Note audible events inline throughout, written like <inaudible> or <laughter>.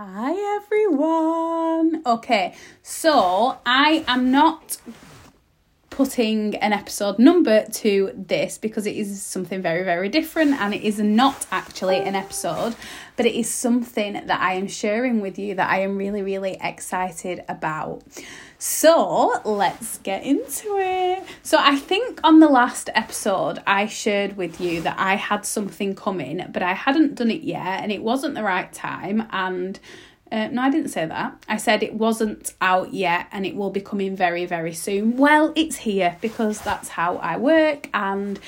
Hi everyone. Okay, so I am not putting an episode number to this because it is something very, very different and it is not actually an episode, but it is something that I am sharing with you that I am really, really excited about. So let's get into it. So I think on the last episode, I shared with you that I had something coming, but I hadn't done it yet and it wasn't the right time. And uh, no, I didn't say that. I said it wasn't out yet and it will be coming very, very soon. Well, it's here because that's how I work. And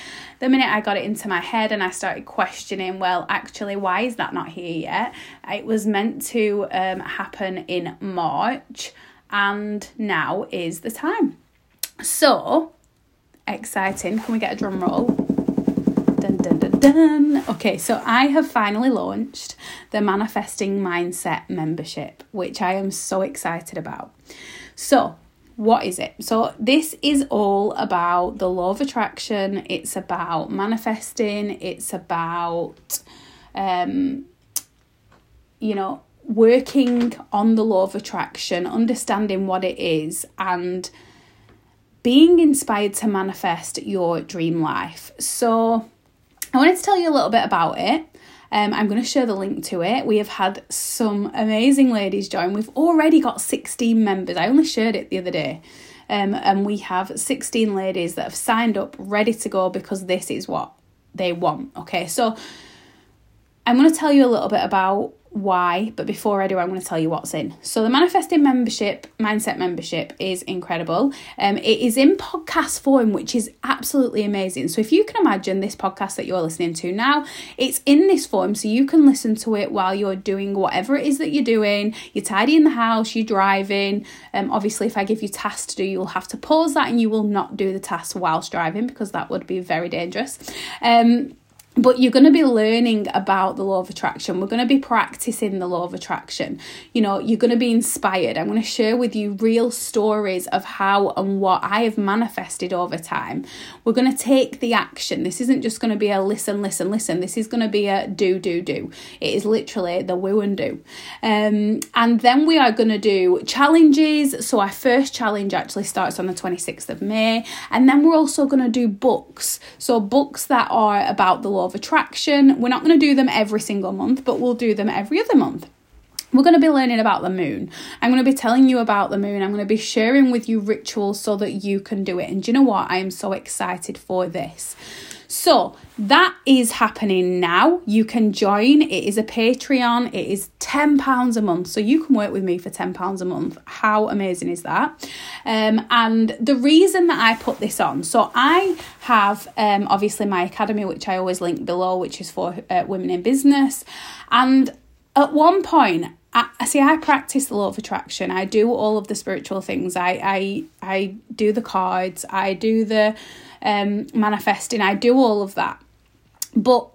the minute I got it into my head and I started questioning, well, actually, why is that not here yet? It was meant to um, happen in March and now is the time. So exciting. Can we get a drum roll? Dun, dun, dun, dun. Okay, so I have finally launched the Manifesting Mindset membership, which I am so excited about. So, what is it? So, this is all about the law of attraction, it's about manifesting, it's about, um, you know, working on the law of attraction, understanding what it is, and being inspired to manifest your dream life. So, I wanted to tell you a little bit about it. Um, I'm going to share the link to it. We have had some amazing ladies join. We've already got 16 members. I only shared it the other day. Um, and we have 16 ladies that have signed up, ready to go because this is what they want. Okay, so I'm going to tell you a little bit about why, but before I do, I'm going to tell you what's in. So, the Manifesting Membership, Mindset Membership, is incredible. Um, it is in podcast form, which is absolutely amazing. So, if you can imagine this podcast that you're listening to now, it's in this form, so you can listen to it while you're doing whatever it is that you're doing. You're tidying the house, you're driving. Um, obviously, if I give you tasks to do, you'll have to pause that and you will not do the tasks whilst driving because that would be very dangerous. Um, but you're going to be learning about the law of attraction. We're going to be practicing the law of attraction. You know, you're going to be inspired. I'm going to share with you real stories of how and what I have manifested over time. We're going to take the action. This isn't just going to be a listen, listen, listen. This is going to be a do, do, do. It is literally the woo and do. Um, and then we are going to do challenges. So our first challenge actually starts on the 26th of May. And then we're also going to do books. So books that are about the law law of attraction. We're not going to do them every single month, but we'll do them every other month. We're going to be learning about the moon. I'm going to be telling you about the moon. I'm going to be sharing with you rituals so that you can do it. And do you know what? I am so excited for this. So that is happening now. You can join. It is a Patreon. It is £10 a month. So you can work with me for £10 a month. How amazing is that? Um, and the reason that I put this on, so I have um, obviously my academy, which I always link below, which is for uh, women in business. And at one point, I see. I practice the law of attraction. I do all of the spiritual things. I I I do the cards. I do the um, manifesting. I do all of that, but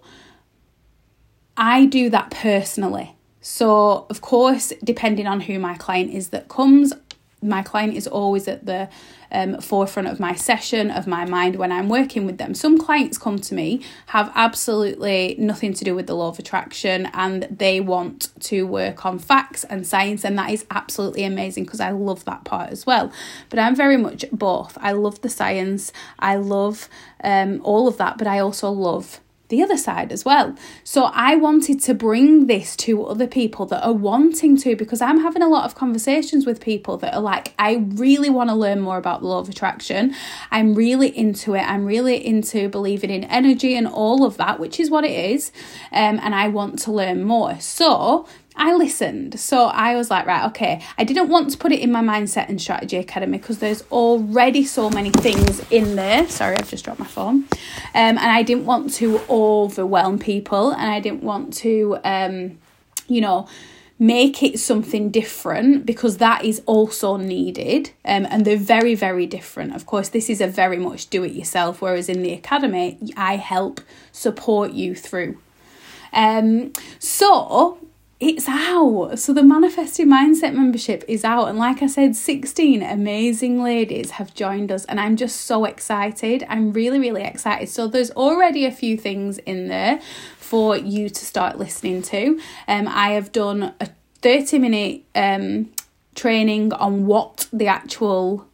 I do that personally. So of course, depending on who my client is that comes, my client is always at the um, forefront of my session, of my mind when I'm working with them. Some clients come to me, have absolutely nothing to do with the law of attraction, and they want to work on facts and science, and that is absolutely amazing because I love that part as well. But I'm very much both. I love the science, I love um, all of that, but I also love the other side as well. So I wanted to bring this to other people that are wanting to because I'm having a lot of conversations with people that are like, I really want to learn more about the law of attraction. I'm really into it. I'm really into believing in energy and all of that, which is what it is. Um, and I want to learn more. So I listened. So I was like, right, okay. I didn't want to put it in my mindset and strategy academy because there's already so many things in there. Sorry, I've just dropped my phone. Um, and I didn't want to overwhelm people and I didn't want to, um, you know, make it something different because that is also needed um, and they're very very different of course this is a very much do it yourself whereas in the academy i help support you through um, so it's out. So the Manifesting Mindset membership is out. And like I said, 16 amazing ladies have joined us. And I'm just so excited. I'm really, really excited. So there's already a few things in there for you to start listening to. Um, I have done a 30 minute um, training on what the actual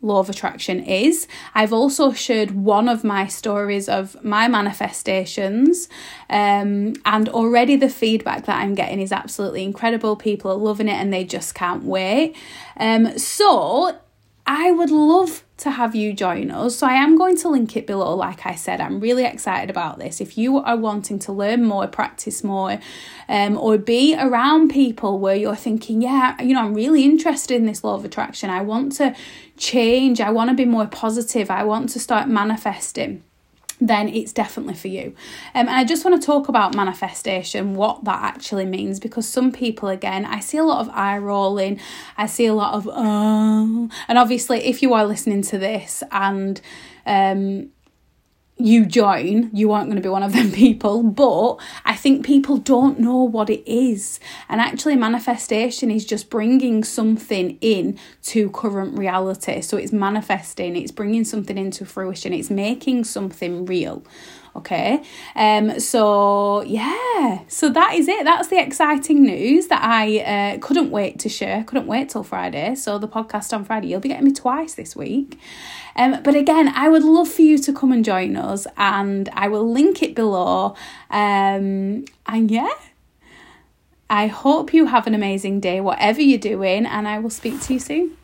law of attraction is. I've also shared one of my stories of my manifestations, um, and already the feedback that I'm getting is absolutely incredible. People are loving it and they just can't wait. Um, so I would love to have you join us. So I am going to link it below. Like I said, I'm really excited about this. If you are wanting to learn more, practice more, um, or be around people where you're thinking, yeah, you know, I'm really interested in this law of attraction. I want to change. I want to be more positive. I want to start manifesting then it's definitely for you. Um, and I just want to talk about manifestation, what that actually means, because some people, again, I see a lot of eye rolling, I see a lot of, oh, and obviously, if you are listening to this and um, you join, you aren't going to be one of <laughs> them people. But I think people don't know what it is. And actually, manifestation is just bringing something in to current reality. So it's manifesting, it's bringing something into fruition, it's making something real. Okay, um, so yeah, so that is it. That's the exciting news that I uh, couldn't wait to share. Couldn't wait till Friday. So the podcast on Friday, you'll be getting me twice this week. Um, but again, I would love for you to come and join us, and I will link it below. Um, and yeah, I hope you have an amazing day, whatever you're doing, and I will speak to you soon.